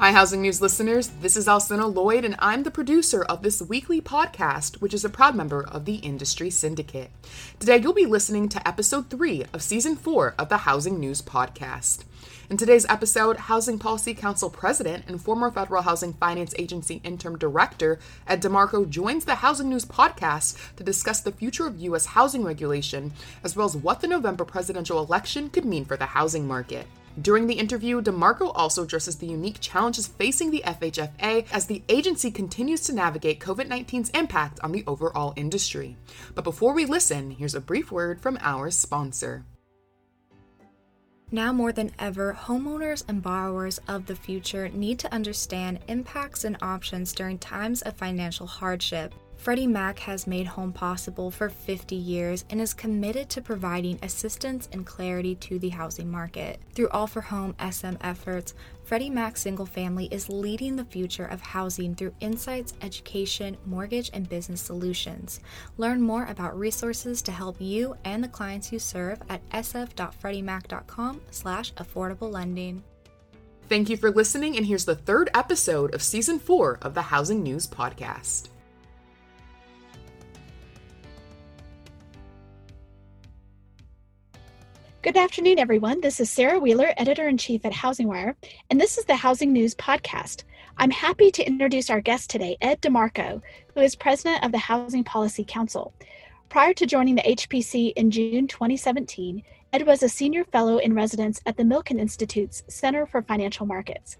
Hi, Housing News listeners. This is Alcynna Lloyd, and I'm the producer of this weekly podcast, which is a proud member of the Industry Syndicate. Today, you'll be listening to episode three of season four of the Housing News Podcast. In today's episode, Housing Policy Council President and former Federal Housing Finance Agency Interim Director Ed DeMarco joins the Housing News podcast to discuss the future of U.S. housing regulation, as well as what the November presidential election could mean for the housing market. During the interview, DeMarco also addresses the unique challenges facing the FHFA as the agency continues to navigate COVID 19's impact on the overall industry. But before we listen, here's a brief word from our sponsor. Now more than ever, homeowners and borrowers of the future need to understand impacts and options during times of financial hardship. Freddie Mac has made home possible for 50 years and is committed to providing assistance and clarity to the housing market. Through All for Home SM efforts, Freddie Mac Single Family is leading the future of housing through insights, education, mortgage, and business solutions. Learn more about resources to help you and the clients you serve at sf.freddiemac.com slash affordable lending. Thank you for listening, and here's the third episode of season four of the Housing News Podcast. Good afternoon, everyone. This is Sarah Wheeler, editor in chief at Housing Wire, and this is the Housing News Podcast. I'm happy to introduce our guest today, Ed DeMarco, who is president of the Housing Policy Council. Prior to joining the HPC in June 2017, Ed was a senior fellow in residence at the Milken Institute's Center for Financial Markets.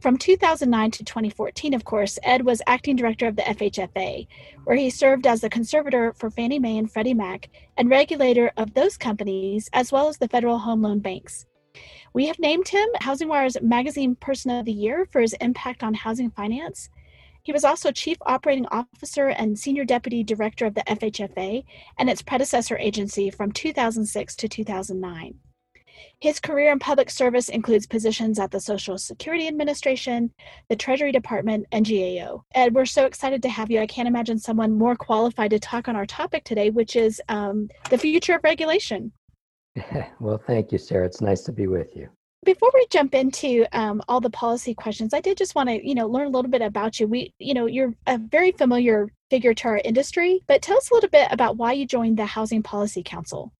From 2009 to 2014, of course, Ed was acting director of the FHFA, where he served as the conservator for Fannie Mae and Freddie Mac and regulator of those companies, as well as the federal home loan banks. We have named him Housing Wire's Magazine Person of the Year for his impact on housing finance. He was also Chief Operating Officer and Senior Deputy Director of the FHFA and its predecessor agency from 2006 to 2009. His career in public service includes positions at the Social Security Administration, the Treasury Department, and GAO. Ed, we're so excited to have you. I can't imagine someone more qualified to talk on our topic today, which is um, the future of regulation. well, thank you, Sarah. It's nice to be with you. Before we jump into um, all the policy questions, I did just want to, you know, learn a little bit about you. We, you know, you're a very familiar figure to our industry, but tell us a little bit about why you joined the Housing Policy Council.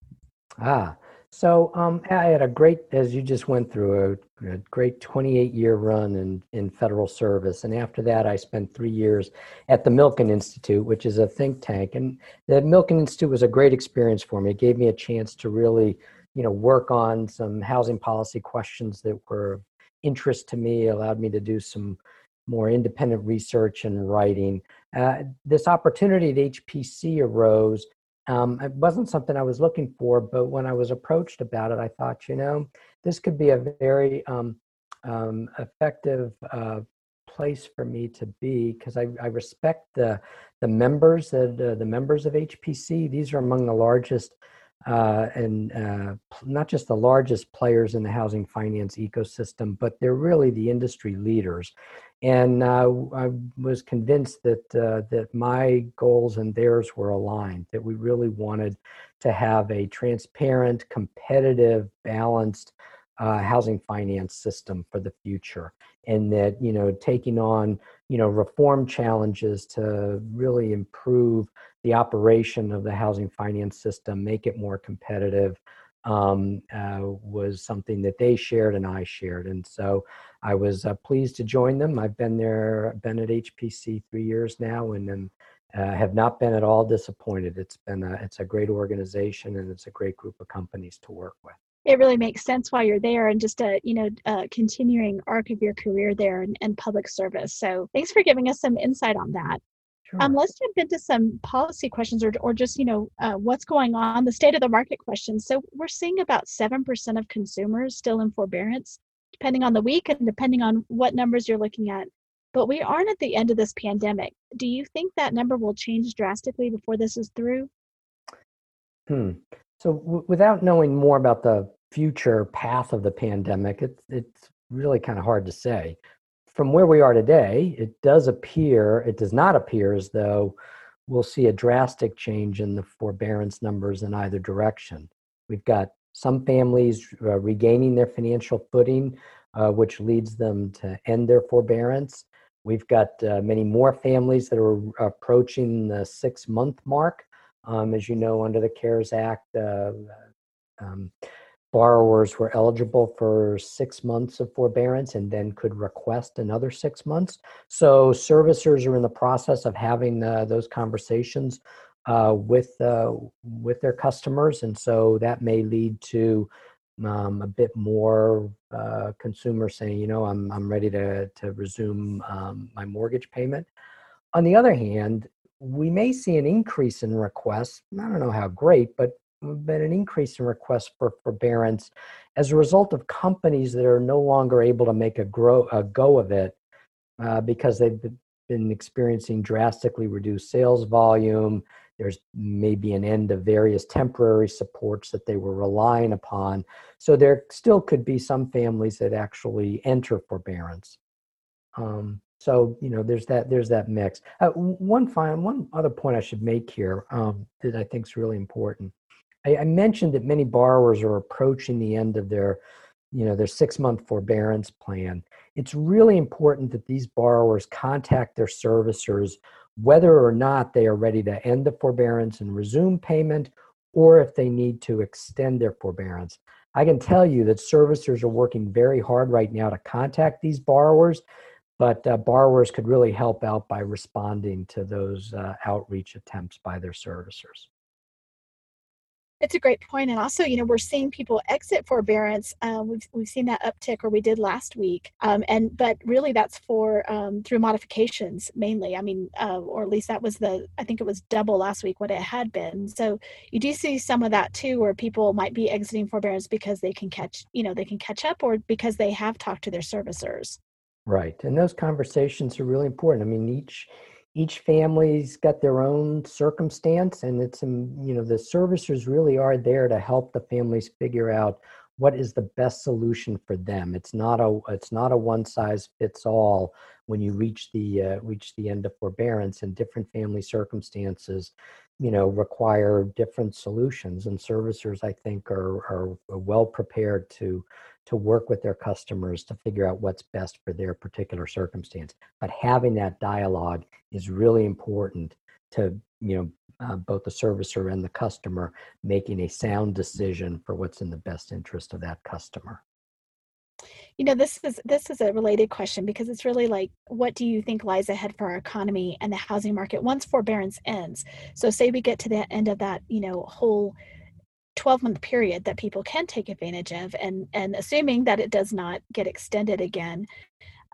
Ah, so um, I had a great, as you just went through, a, a, great 28 year run in, in federal service. And after that, I spent three years at the Milken Institute, which is a think tank. And the Milken Institute was a great experience for me. It gave me a chance to really, you know, work on some housing policy questions that were of interest to me, allowed me to do some more independent research and writing. Uh, this opportunity at HPC arose um, it wasn't something I was looking for, but when I was approached about it, I thought, you know, this could be a very um, um, effective uh, place for me to be because I, I, respect the the members of uh, the members of HPC. These are among the largest uh, and uh, not just the largest players in the housing finance ecosystem, but they're really the industry leaders. And uh, I was convinced that uh, that my goals and theirs were aligned. That we really wanted to have a transparent, competitive, balanced uh, housing finance system for the future, and that you know taking on you know reform challenges to really improve the operation of the housing finance system, make it more competitive, um, uh, was something that they shared and I shared. And so I was uh, pleased to join them. I've been there, been at HPC three years now, and uh, have not been at all disappointed. It's been a, it's a great organization and it's a great group of companies to work with. It really makes sense while you're there and just a you know a continuing arc of your career there and, and public service. So thanks for giving us some insight on that. Sure. Um, let's jump into some policy questions or, or just, you know, uh, what's going on, the state of the market questions. So we're seeing about 7% of consumers still in forbearance. depending on the week and depending on what numbers you're looking at. But we aren't at the end of this pandemic. Do you think that number will change drastically before this is through? Hmm. So, w- without knowing more about the future path of the pandemic, it's it's really kind of hard to say. From where we are today, it does appear, it does not appear as though we'll see a drastic change in the forbearance numbers in either direction. We've got some families uh, regaining their financial footing, uh, which leads them to end their forbearance. We've got uh, many more families that are approaching the six month mark. Um, as you know, under the CARES Act, uh, um, borrowers were eligible for six months of forbearance and then could request another six months. So servicers are in the process of having uh, those conversations uh, with uh, with their customers, and so that may lead to um, a bit more uh, consumers saying, you know, I'm I'm ready to to resume um, my mortgage payment. On the other hand, we may see an increase in requests. I don't know how great, but been an increase in requests for forbearance as a result of companies that are no longer able to make a grow a go of it uh, because they've been experiencing drastically reduced sales volume. There's maybe an end of various temporary supports that they were relying upon. So there still could be some families that actually enter forbearance. Um, so you know, there's that there's that mix. Uh, one final one other point I should make here um, that I think is really important. I, I mentioned that many borrowers are approaching the end of their, you know, their six month forbearance plan. It's really important that these borrowers contact their servicers whether or not they are ready to end the forbearance and resume payment or if they need to extend their forbearance. I can tell you that servicers are working very hard right now to contact these borrowers, but uh, borrowers could really help out by responding to those uh, outreach attempts by their servicers. It's a great point, and also, you know, we're seeing people exit forbearance. Um, we've we've seen that uptick, or we did last week. Um, and but really, that's for um, through modifications mainly. I mean, uh, or at least that was the I think it was double last week what it had been. So you do see some of that too, where people might be exiting forbearance because they can catch, you know, they can catch up, or because they have talked to their servicers. Right, and those conversations are really important. I mean, each each family's got their own circumstance and it's um, you know the servicers really are there to help the families figure out what is the best solution for them. It's not a it's not a one size fits all when you reach the uh, reach the end of forbearance and different family circumstances you know require different solutions. And servicers i think are are well prepared to to work with their customers to figure out what's best for their particular circumstance. But having that dialogue is really important to you know uh, both the servicer and the customer making a sound decision for what's in the best interest of that customer you know this is this is a related question because it's really like what do you think lies ahead for our economy and the housing market once forbearance ends so say we get to the end of that you know whole 12 month period that people can take advantage of and and assuming that it does not get extended again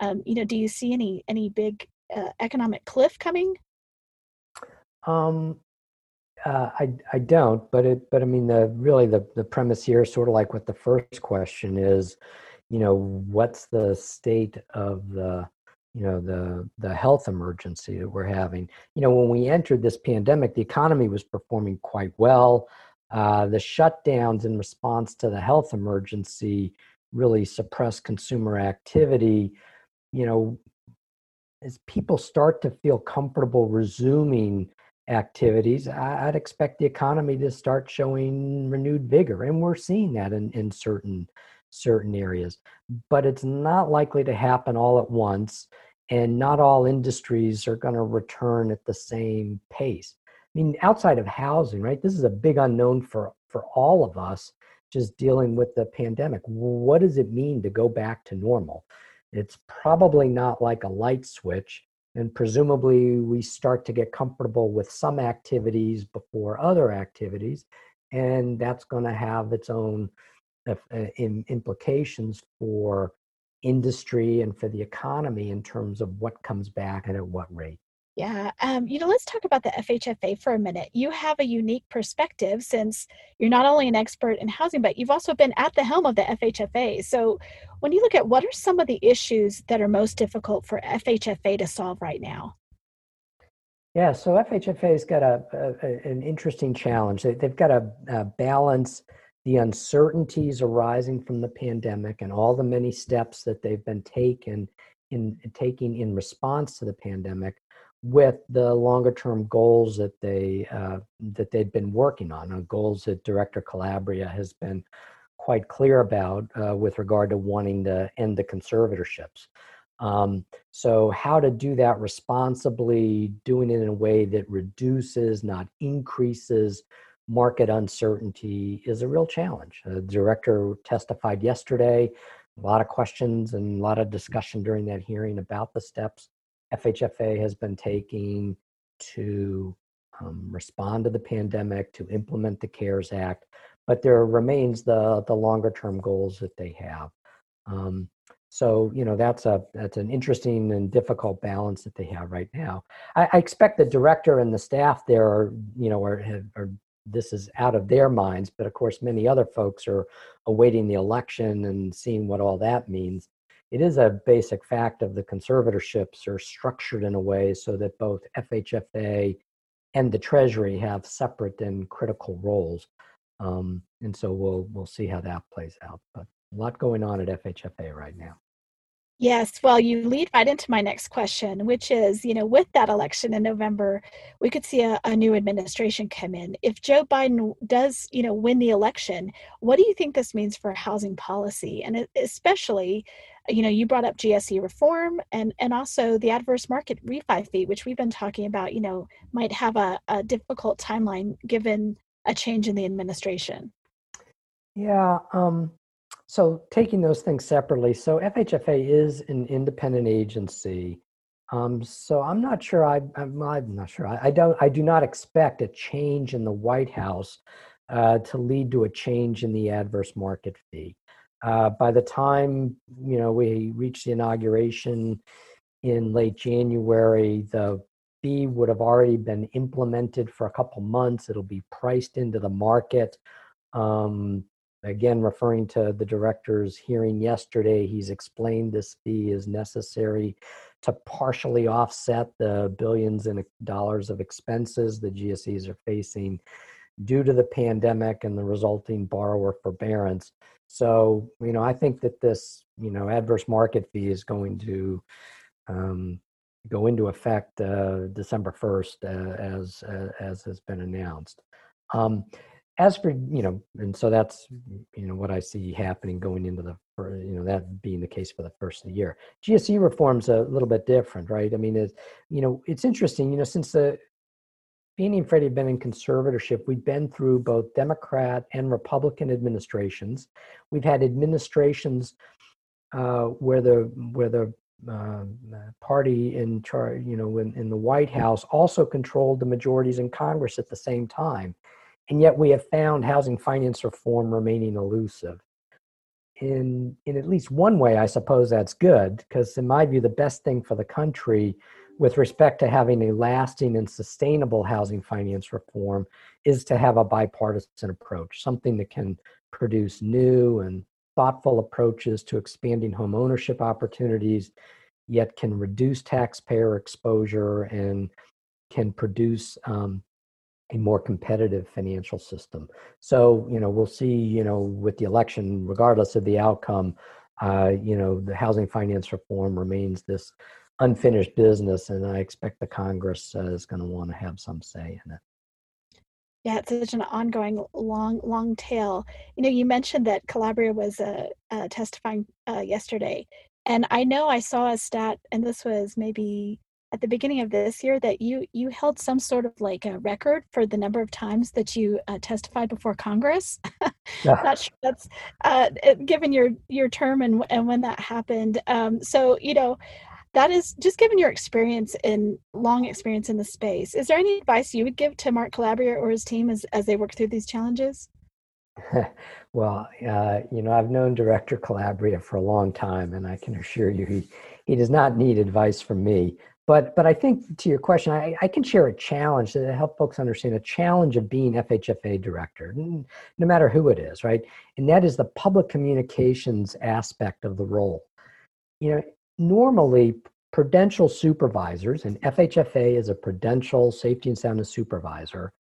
um, you know do you see any any big uh, economic cliff coming um uh, I I don't, but it but I mean the really the the premise here, sort of like what the first question is, you know, what's the state of the you know the the health emergency that we're having? You know, when we entered this pandemic, the economy was performing quite well. Uh, the shutdowns in response to the health emergency really suppressed consumer activity. You know, as people start to feel comfortable resuming activities, I'd expect the economy to start showing renewed vigor, and we're seeing that in, in certain certain areas. But it's not likely to happen all at once, and not all industries are going to return at the same pace. I mean, outside of housing, right? This is a big unknown for for all of us just dealing with the pandemic. What does it mean to go back to normal? It's probably not like a light switch, and presumably we start to get comfortable with some activities before other activities, and that's going to have its own uh, implications for industry and for the economy in terms of what comes back and at what rate. Yeah. Um, you know, let's talk about the FHFA for a minute. You have a unique perspective since you're not only an expert in housing, but you've also been at the helm of the FHFA. So, when you look at what are some of the issues that are most difficult for FHFA to solve right now? Yeah, so FHFA's got a, a an interesting challenge. They, have got to balance the uncertainties arising from the pandemic and all the many steps that they've been taken in taking in response to the pandemic with the longer term goals that they uh, that they've been working on, uh, goals that Director Calabria has been quite clear about uh, with regard to wanting to end the conservatorships. Um, so, how to do that responsibly, doing it in a way that reduces, not increases, market uncertainty is a real challenge. The director testified yesterday, a lot of questions and a lot of discussion during that hearing about the steps FHFA has been taking to um, respond to the pandemic, to implement the CARES Act, but there remains the the longer term goals that they have. Um, so you know that's a that's an interesting and difficult balance that they have right now. I, I expect the director and the staff there are you know are, are this is out of their minds, but of course many other folks are awaiting the election and seeing what all that means it is a basic fact of the conservatorships are structured in a way so that both FHFA and the Treasury have separate and critical roles. Um, and so we'll we'll see how that plays out. But a lot going on at FHFA right now. Yes, well, you lead right into my next question, which is, you know, with that election in November, we could see a, a, new administration come in. If Joe Biden does, you know, win the election, what do you think this means for housing policy, and especially, you know, you brought up GSE reform and and also the adverse market refi fee, which we've been talking about, you know, might have a, a difficult timeline given a change in the administration. Yeah, um, so taking those things separately, so FHFA is an independent agency. Um, so I'm not sure. I, I'm, I'm not sure. I, I, don't. I do not expect a change in the White House uh, to lead to a change in the adverse market fee. Uh, by the time you know we reach the inauguration in late January, the fee would have already been implemented for a couple months. It'll be priced into the market. Um, Again, referring to the director's hearing yesterday, he's explained this fee is necessary to partially offset the billions in dollars of expenses the GSEs are facing due to the pandemic and the resulting borrower forbearance. So, you know, I think that this, you know, adverse market fee is going to um, go into effect uh, December 1st, uh, as uh, as has been announced. Um, as for you know and so that's you know what i see happening going into the you know that being the case for the first of the year gse reform's a little bit different right i mean it's you know it's interesting you know since the Fannie and Freddie have been in conservatorship. We've been through both Democrat and Republican administrations. We've had administrations uh, where the where the uh, party in charge, you know, in, in the White House also controlled the majorities in Congress at the same time. And yet we have found housing finance reform remaining elusive. In, in at least one way, I suppose that's good, because in my view, the best thing for the country with respect to having a lasting and sustainable housing finance reform is to have a bipartisan approach, something that can produce new and thoughtful approaches to expanding home ownership opportunities, yet can reduce taxpayer exposure and can produce um, a more competitive financial system. So, you know, we'll see, you know, with the election, regardless of the outcome, uh, you know, the housing finance reform remains this unfinished business, and I expect the Congress uh, is going to want to have some say in it. Yeah, it's such an ongoing, long, long tail. You know, you mentioned that Calabria was uh, uh, testifying uh, yesterday, and I know I saw a stat, and this was maybe at the beginning of this year that you you held some sort of like a record for the number of times that you uh, testified before Congress. yeah. Not sure that's uh, given your your term and and when that happened. Um, so you know that is just given your experience in long experience in the space. Is there any advice you would give to Mark Calabria or his team as as they work through these challenges? well, uh, you know, I've known Director Calabria for a long time, and I can assure you he he does not need advice from me. but but I think to your question, I, I can share a challenge to help folks understand a challenge of being FHFA director, no matter who it is, right? And that is the public communications aspect of the role. You know, normally prudential supervisors, and FHFA is a prudential safety and soundness supervisor.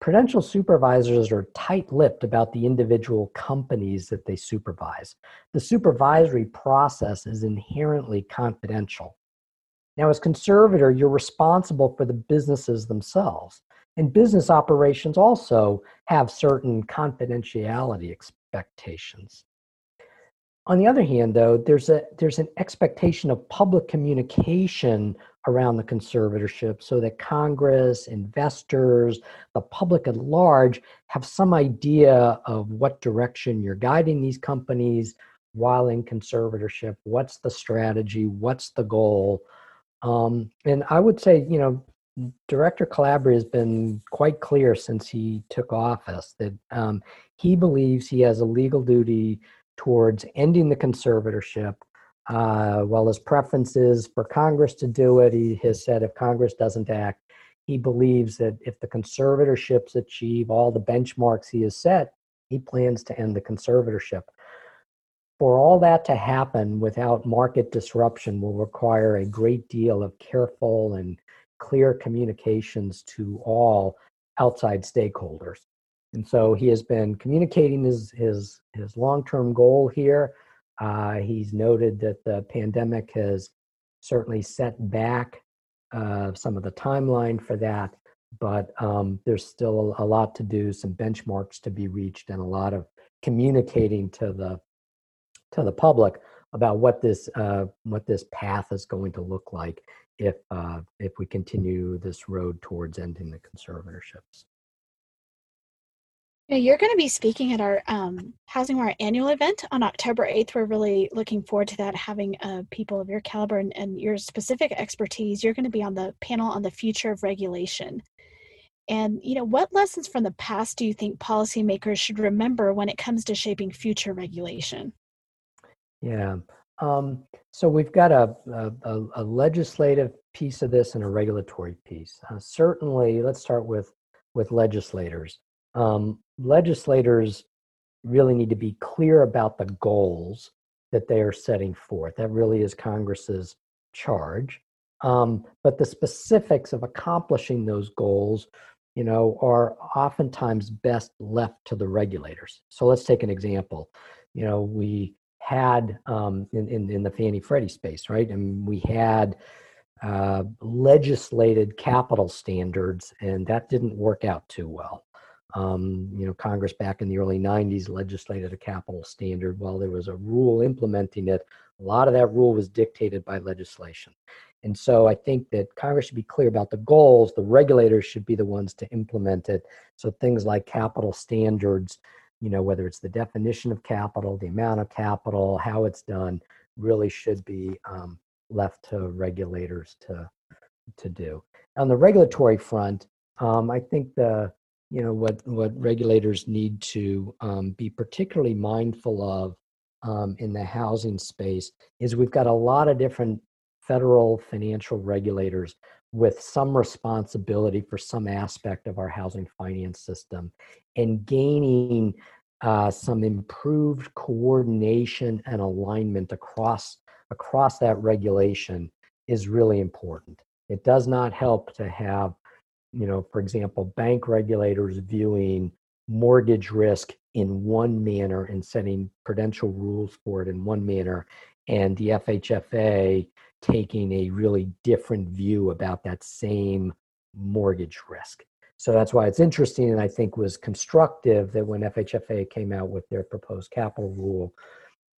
Prudential supervisors are tight lipped about the individual companies that they supervise. The supervisory process is inherently confidential. Now, as conservator, you're responsible for the businesses themselves. And business operations also have certain confidentiality expectations. On the other hand, though, there's a there's an expectation of public communication around the conservatorship so that Congress, investors, the public at large have some idea of what direction you're guiding these companies while in conservatorship. What's the strategy? What's the goal? Um, and I would say, you know, Director Calabria has been quite clear since he took office that um, he believes he has a legal duty towards ending the conservatorship. Uh, while his preference is for Congress to do it, he has said if Congress doesn't act, he believes that if the conservatorships achieve all the benchmarks he has set, he plans to end the conservatorship for all that to happen without market disruption will require a great deal of careful and clear communications to all outside stakeholders. And so he has been communicating his, his, his long term goal here. Uh, he's noted that the pandemic has certainly set back uh, some of the timeline for that, but um, there's still a lot to do, some benchmarks to be reached, and a lot of communicating to the to the public about what this uh, what this path is going to look like if uh, if we continue this road towards ending the conservatorships. Yeah, you're going to be speaking at our um, Housing Wire annual event on October 8th. We're really looking forward to that, having uh, people of your caliber and, and your specific expertise. You're going to be on the panel on the future of regulation. And, you know, what lessons from the past do you think policymakers should remember when it comes to shaping future regulation? Yeah. Um, so we've got a, a, a, legislative piece of this and a regulatory piece. Uh, certainly, let's start with with legislators. Um, legislators really need to be clear about the goals that they are setting forth. That really is Congress's charge. Um, but the specifics of accomplishing those goals, you know, are oftentimes best left to the regulators. So let's take an example. You know, we had um, in, in, in the Fannie Freddie space, right? And we had uh, legislated capital standards, and that didn't work out too well. Um, you know, Congress back in the early 90s legislated a capital standard. While there was a rule implementing it, a lot of that rule was dictated by legislation. And so I think that Congress should be clear about the goals. The regulators should be the ones to implement it. So things like capital standards you know, whether it's the definition of capital, the amount of capital, how it's done, really should be um, left to regulators to to do. On the regulatory front, um, I think the you know what what regulators need to um, be particularly mindful of um, in the housing space is we've got a lot of different federal financial regulators with some responsibility for some aspect of our housing finance system and gaining uh, some improved coordination and alignment across across that regulation is really important. It does not help to have, you know, for example, bank regulators viewing mortgage risk in one manner and setting prudential rules for it in one manner, and the FHFA taking a really different view about that same mortgage risk. So that's why it's interesting and I think was constructive that when FHFA came out with their proposed capital rule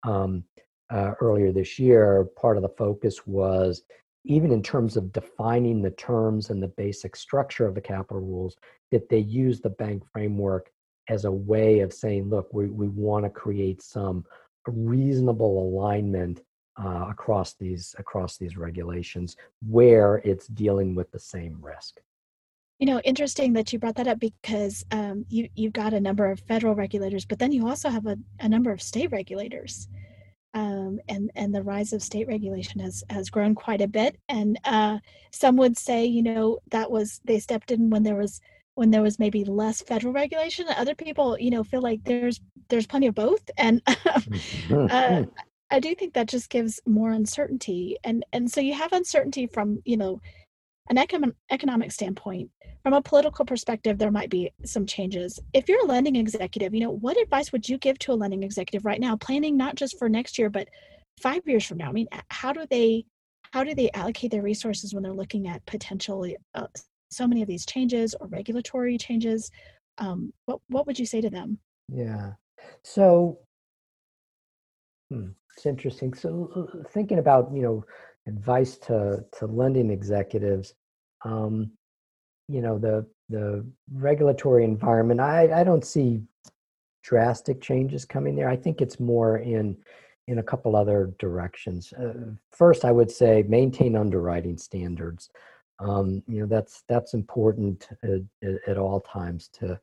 um, uh, earlier this year, part of the focus was even in terms of defining the terms and the basic structure of the capital rules, that they use the bank framework as a way of saying, look, we, we want to create some reasonable alignment uh, across these across these regulations where it's dealing with the same risk. You know, interesting that you brought that up because um, you you've got a number of federal regulators, but then you also have a, a number of state regulators. Um, and and the rise of state regulation has has grown quite a bit. And uh, some would say, you know, that was they stepped in when there was when there was maybe less federal regulation. Other people, you know, feel like there's there's plenty of both, and mm-hmm. uh, I do think that just gives more uncertainty. And and so you have uncertainty from you know an econ- economic standpoint from a political perspective there might be some changes. If you're a lending executive you know what advice would you give to a lending executive right now planning not just for next year but five years from now? I mean how do they how do they allocate their resources when they're looking at potentially uh, so many of these changes or regulatory changes? Um, what what would you say to them? Yeah. So hmm, it's interesting. So uh, thinking about you know advice to to lending executives um, you know the the regulatory environment i i don't see drastic changes coming there. I think it's more in in a couple other directions. Uh, first i would say maintain underwriting standards. Um, you know that's that's important at, at, all times to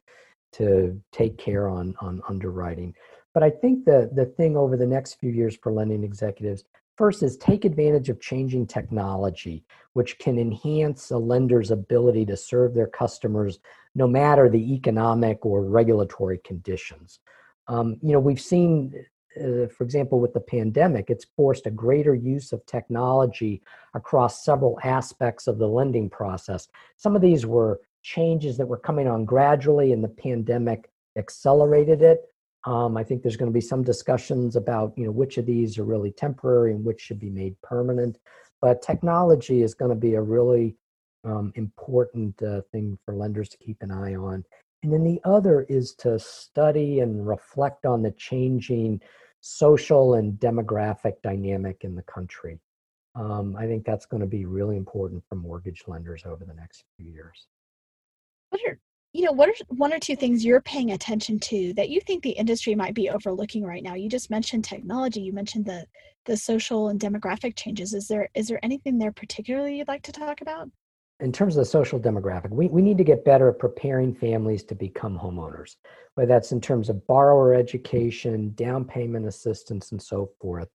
to take care on on underwriting. But i think the the thing over the next few years for lending executives First is take advantage of changing technology, which can enhance a lender's ability to serve their customers no matter the economic or regulatory conditions. Um, you know, we've seen, uh, for example, with the pandemic, it's forced a greater use of technology across several aspects of the lending process. Some of these were changes that were coming on gradually, and the pandemic accelerated it. Um, I think there's going to be some discussions about you know which of these are really temporary and which should be made permanent. But technology is going to be a really um, important uh, thing for lenders to keep an eye on. And then the other is to study and reflect on the changing social and demographic dynamic in the country. Um, I think that's going to be really important for mortgage lenders over the next few years. What you know what are one or two things you're paying attention to that you think the industry might be overlooking right now? You just mentioned technology you mentioned the the social and demographic changes. Is there is there anything there particularly you'd like to talk about? In terms of the social demographic we, we need to get better at preparing families to become homeowners whether that's in terms of borrower education down payment assistance and so forth.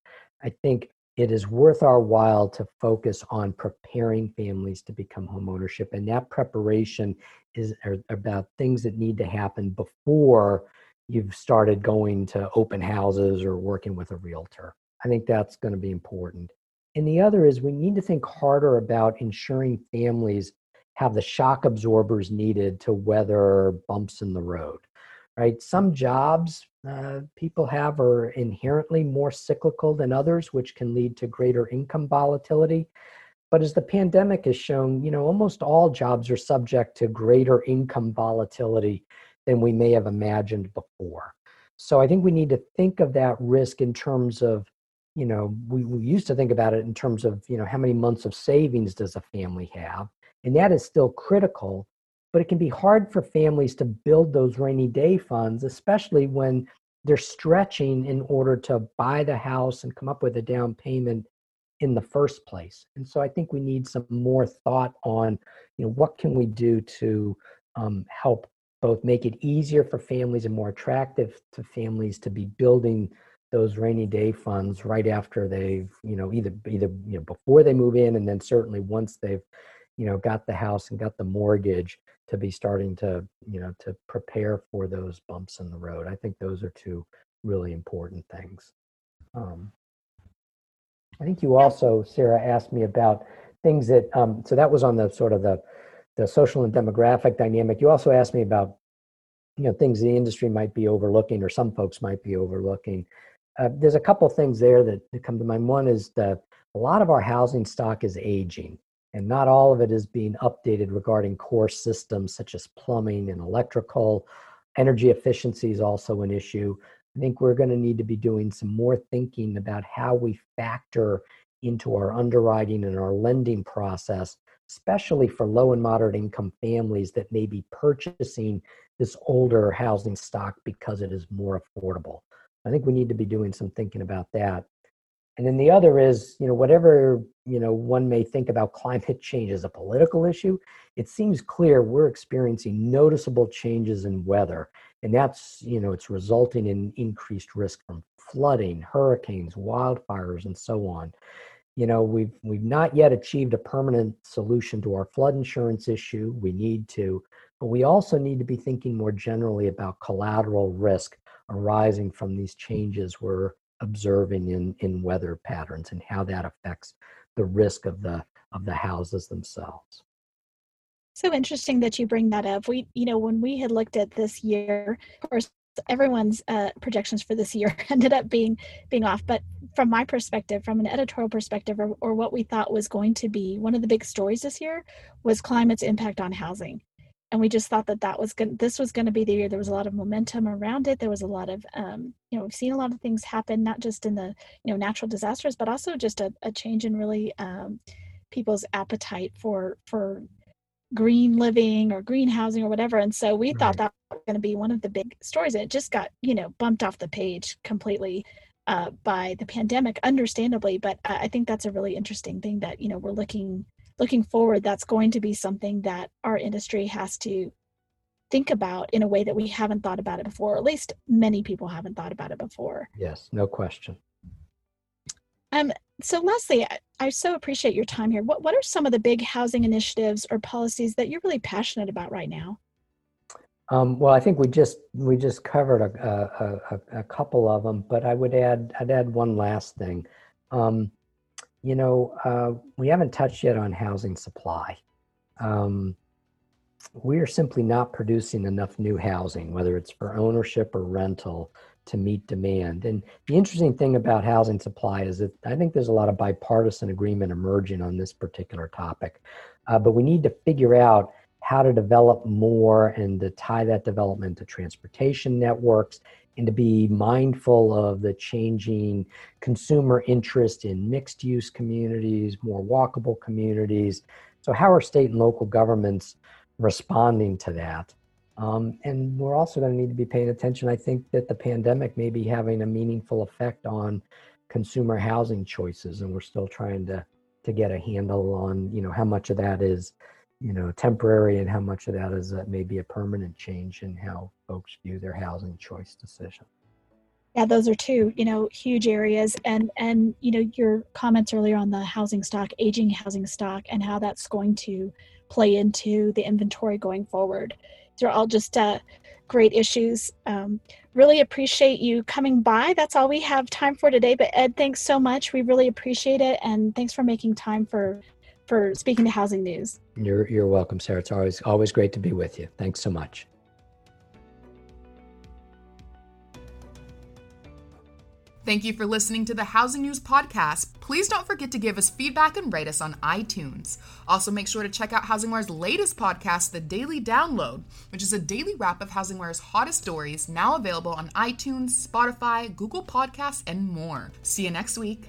I think it is worth our while to focus on preparing families to become homeownership and that preparation is about things that need to happen before you've started going to open houses or working with a realtor. I think that's going to be important. And the other is we need to think harder about ensuring families have the shock absorbers needed to weather bumps in the road right? Some jobs uh, people have are inherently more cyclical than others, which can lead to greater income volatility. But as the pandemic has shown, you know, almost all jobs are subject to greater income volatility than we may have imagined before. So I think we need to think of that risk in terms of, you know, we, we used to think about it in terms of, you know, how many months of savings does a family have? And that is still critical but it can be hard for families to build those rainy day funds, especially when they're stretching in order to buy the house and come up with a down payment in the first place. And so I think we need some more thought on, you know, what can we do to um, help both make it easier for families and more attractive to families to be building those rainy day funds right after they've, you know, either either you know before they move in and then certainly once they've, you know, got the house and got the mortgage to be starting to you know to prepare for those bumps in the road i think those are two really important things um, i think you also sarah asked me about things that um, so that was on the sort of the the social and demographic dynamic you also asked me about you know things the industry might be overlooking or some folks might be overlooking uh, there's a couple things there that, that come to mind one is that a lot of our housing stock is aging and not all of it is being updated regarding core systems such as plumbing and electrical. Energy efficiency is also an issue. I think we're going to need to be doing some more thinking about how we factor into our underwriting and our lending process, especially for low and moderate income families that may be purchasing this older housing stock because it is more affordable. I think we need to be doing some thinking about that. And then the other is, you know, whatever, you know, one may think about climate change as a political issue, it seems clear we're experiencing noticeable changes in weather. And that's you know it's resulting in increased risk from flooding hurricanes wildfires and so on. You know we've we've not yet achieved a permanent solution to our flood insurance issue. We need to but we also need to be thinking more generally about collateral risk arising from these changes we're observing in in weather patterns and how that affects the risk of the of the houses themselves so interesting that you bring that up. We, you know, when we had looked at this year, of course, everyone's uh, projections for this year ended up being being off. But from my perspective, from an editorial perspective, or, or what we thought was going to be one of the big stories this year was climate's impact on housing. And we just thought that that was going. This was going to be the year. There was a lot of momentum around it. There was a lot of, um, you know, we've seen a lot of things happen, not just in the, you know, natural disasters, but also just a, a change in really um, people's appetite for for green living or green housing or whatever. And so we right. thought that was going to be one of the big stories. And it just got, you know, bumped off the page completely uh, by the pandemic, understandably. But I think that's a really interesting thing that, you know, we're looking looking forward. That's going to be something that our industry has to think about in a way that we haven't thought about it before, or at least many people haven't thought about it before. Yes, no question. Um, so Leslie, I, I so appreciate your time here. What what are some of the big housing initiatives or policies that you're really passionate about right now? Um, well, I think we just we just covered a, a, a, couple of them, but I would add I'd add one last thing. Um, you know, uh, we haven't touched yet on housing supply. Um, we are simply not producing enough new housing, whether it's for ownership or rental, to meet demand. And the interesting thing about housing supply is that I think there's a lot of bipartisan agreement emerging on this particular topic. Uh, but we need to figure out how to develop more and to tie that development to transportation networks and to be mindful of the changing consumer interest in mixed use communities, more walkable communities. So, how are state and local governments responding to that? Um, and we're also going to need to be paying attention. I think that the pandemic may be having a meaningful effect on consumer housing choices, and we're still trying to to get a handle on you know how much of that is you know temporary and how much of that is uh, maybe a permanent change in how folks view their housing choice decision. Yeah, those are two you know huge areas, and and you know your comments earlier on the housing stock, aging housing stock, and how that's going to play into the inventory going forward they're all just uh, great issues. Um, really appreciate you coming by. That's all we have time for today. But Ed, thanks so much. We really appreciate it, and thanks for making time for for speaking to Housing News. You're you're welcome, Sarah. It's always always great to be with you. Thanks so much. Thank you for listening to the Housing News Podcast. Please don't forget to give us feedback and rate us on iTunes. Also, make sure to check out HousingWire's latest podcast, The Daily Download, which is a daily wrap of HousingWire's hottest stories, now available on iTunes, Spotify, Google Podcasts, and more. See you next week.